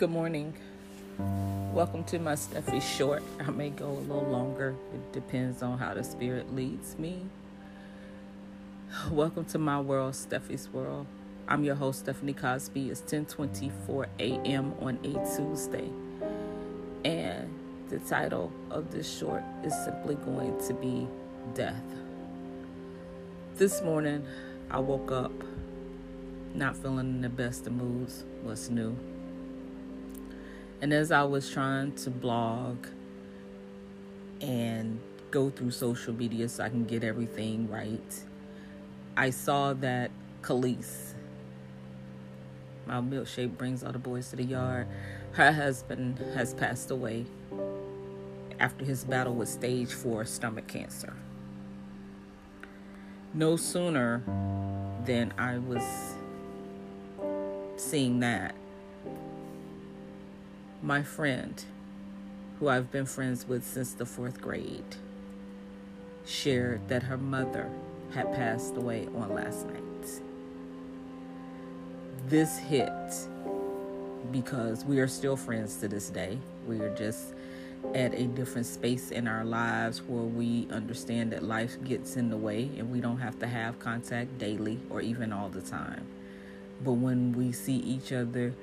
Good morning. Welcome to my Steffie Short. I may go a little longer. It depends on how the Spirit leads me. Welcome to my world, Steffie's World. I'm your host, Stephanie Cosby. It's 10:24 a.m. on a Tuesday, and the title of this short is simply going to be "Death." This morning, I woke up not feeling in the best of moods. What's new? And as I was trying to blog and go through social media so I can get everything right, I saw that Kelis, my milkshake brings all the boys to the yard, her husband has passed away after his battle with stage four stomach cancer. No sooner than I was seeing that my friend, who I've been friends with since the fourth grade, shared that her mother had passed away on last night. This hit because we are still friends to this day. We are just at a different space in our lives where we understand that life gets in the way and we don't have to have contact daily or even all the time. But when we see each other,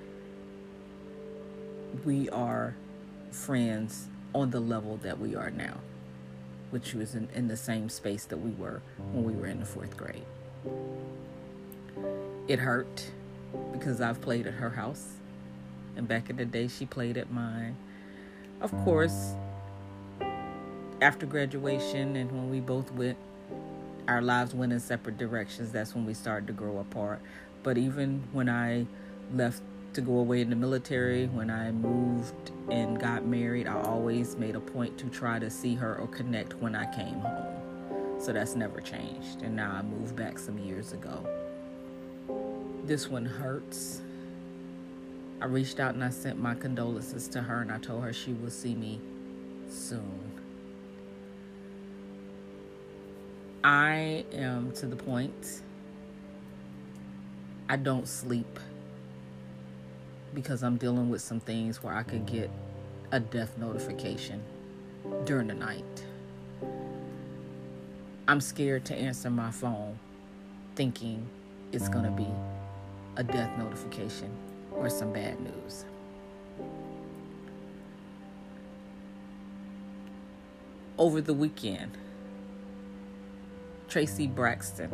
we are friends on the level that we are now, which was in, in the same space that we were when we were in the fourth grade. It hurt because I've played at her house, and back in the day, she played at mine. Of course, after graduation and when we both went, our lives went in separate directions. That's when we started to grow apart. But even when I left to go away in the military, when I moved and got married, I always made a point to try to see her or connect when I came home. So that's never changed. And now I moved back some years ago. This one hurts. I reached out and I sent my condolences to her and I told her she will see me soon. I am to the point I don't sleep because I'm dealing with some things where I could get a death notification during the night. I'm scared to answer my phone thinking it's going to be a death notification or some bad news. Over the weekend, Traci Braxton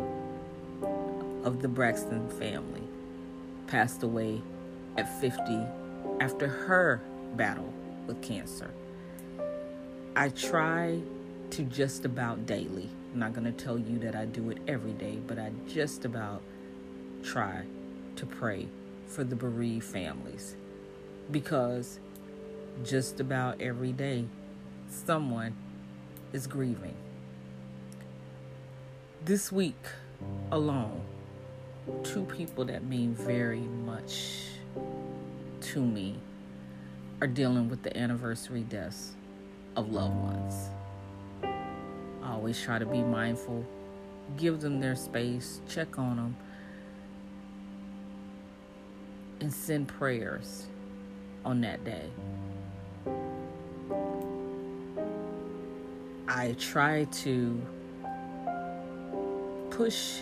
of the Braxton family passed away at 50 after her battle with cancer. I try to just about daily. I'm not going to tell you that I do it every day, but I just about try to pray for the bereaved families because just about every day someone is grieving. This week alone, two people that mean very much to me are dealing with the anniversary deaths of loved ones. I always try to be mindful, give them their space, check on them, and send prayers on that day. I try to push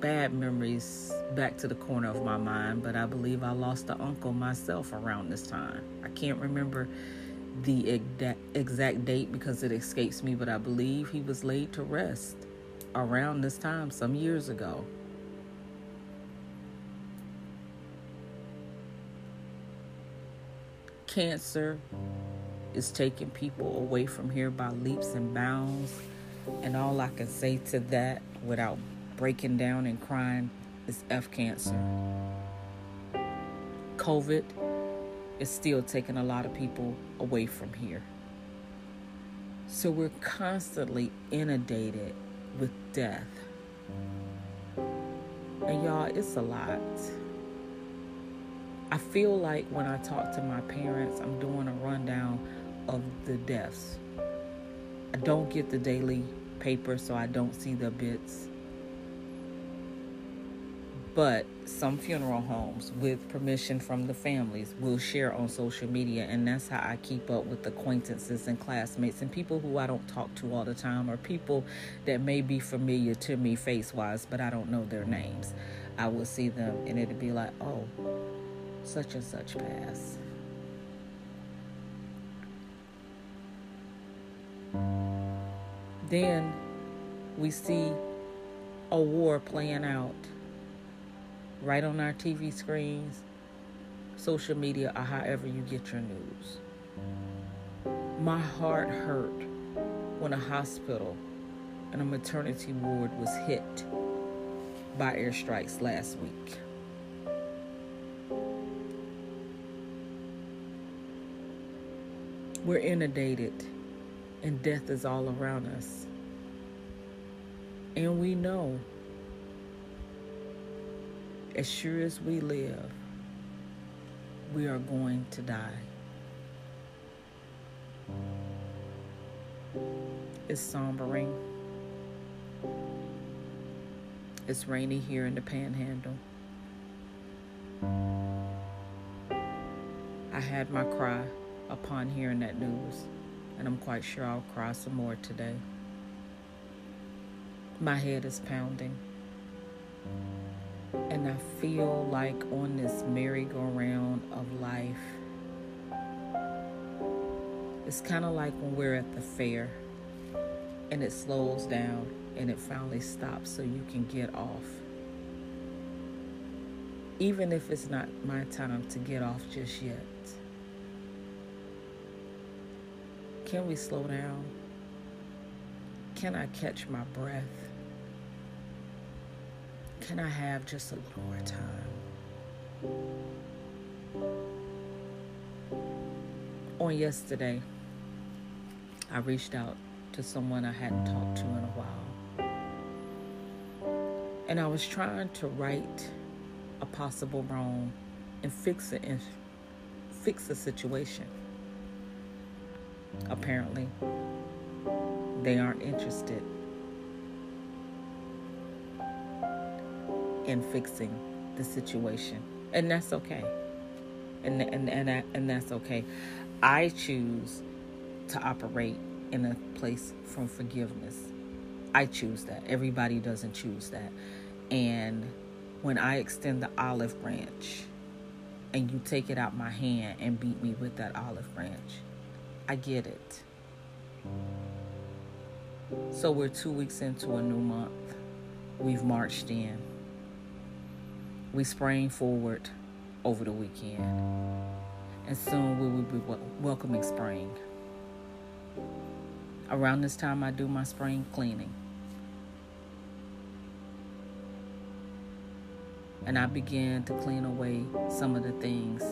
bad memories back to the corner of my mind, but I believe I lost an uncle myself around this time. I can't remember the exact date because it escapes me, but I believe he was laid to rest around this time some years ago. Cancer is taking people away from here by leaps and bounds, and all I can say to that without breaking down and crying is F cancer. COVID is still taking a lot of people away from here. So we're constantly inundated with death. And y'all, it's a lot. I feel like when I talk to my parents, I'm doing a rundown of the deaths. I don't get the daily paper, so I don't see the bits But some funeral homes, with permission from the families, will share on social media, and that's how I keep up with acquaintances and classmates and people who I don't talk to all the time, or people that may be familiar to me face wise, but I don't know their names. I will see them, and it'll be like, oh, such and such pass. Then we see a war playing out right on our TV screens, social media, or however you get your news. My heart hurt when a hospital and a maternity ward was hit by airstrikes last week. We're inundated and death is all around us. And we know as sure as we live, we are going to die. It's sombering. It's rainy here in the panhandle. I had my cry upon hearing that news, and I'm quite sure I'll cry some more today. My head is pounding and I feel like on this merry-go-round of life, it's kind of like when we're at the fair and it slows down and it finally stops so you can get off. Even if it's not my time to get off just yet. Can we slow down? Can I catch my breath? Can I have just a little more time? On yesterday, I reached out to someone I hadn't talked to in a while. And I was trying to right a possible wrong and fix it and fix the situation. Apparently, they aren't interested in fixing the situation. And that's okay. And and and and that's okay. I choose to operate in a place from forgiveness. I choose that. Everybody doesn't choose that. And when I extend the olive branch and you take it out my hand and beat me with that olive branch, I get it. So we're two weeks into a new month. We've marched in we sprang forward over the weekend. And soon we will be welcoming spring. Around this time, I do my spring cleaning. And I began to clean away some of the things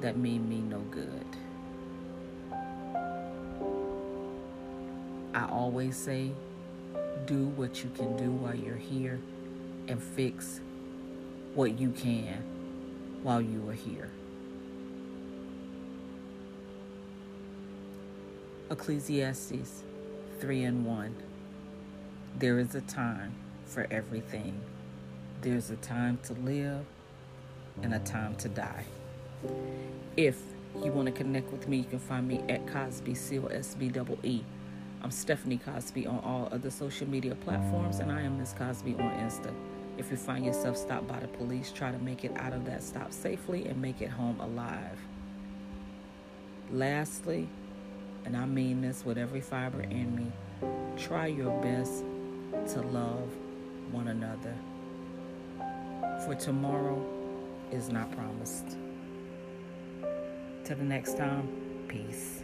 that mean me no good. I always say, do what you can do while you're here and fix what you can while you are here. Ecclesiastes 3 and 1. There is a time for everything. There's a time to live and a time to die. If you want to connect with me, you can find me at Cosby Seal SB I'm Stephanie Cosby on all other social media platforms, and I am Miss Cosby on Insta. If you find yourself stopped by the police, try to make it out of that stop safely and make it home alive. Lastly, and I mean this with every fiber in me, try your best to love one another. For tomorrow is not promised. Till the next time, peace.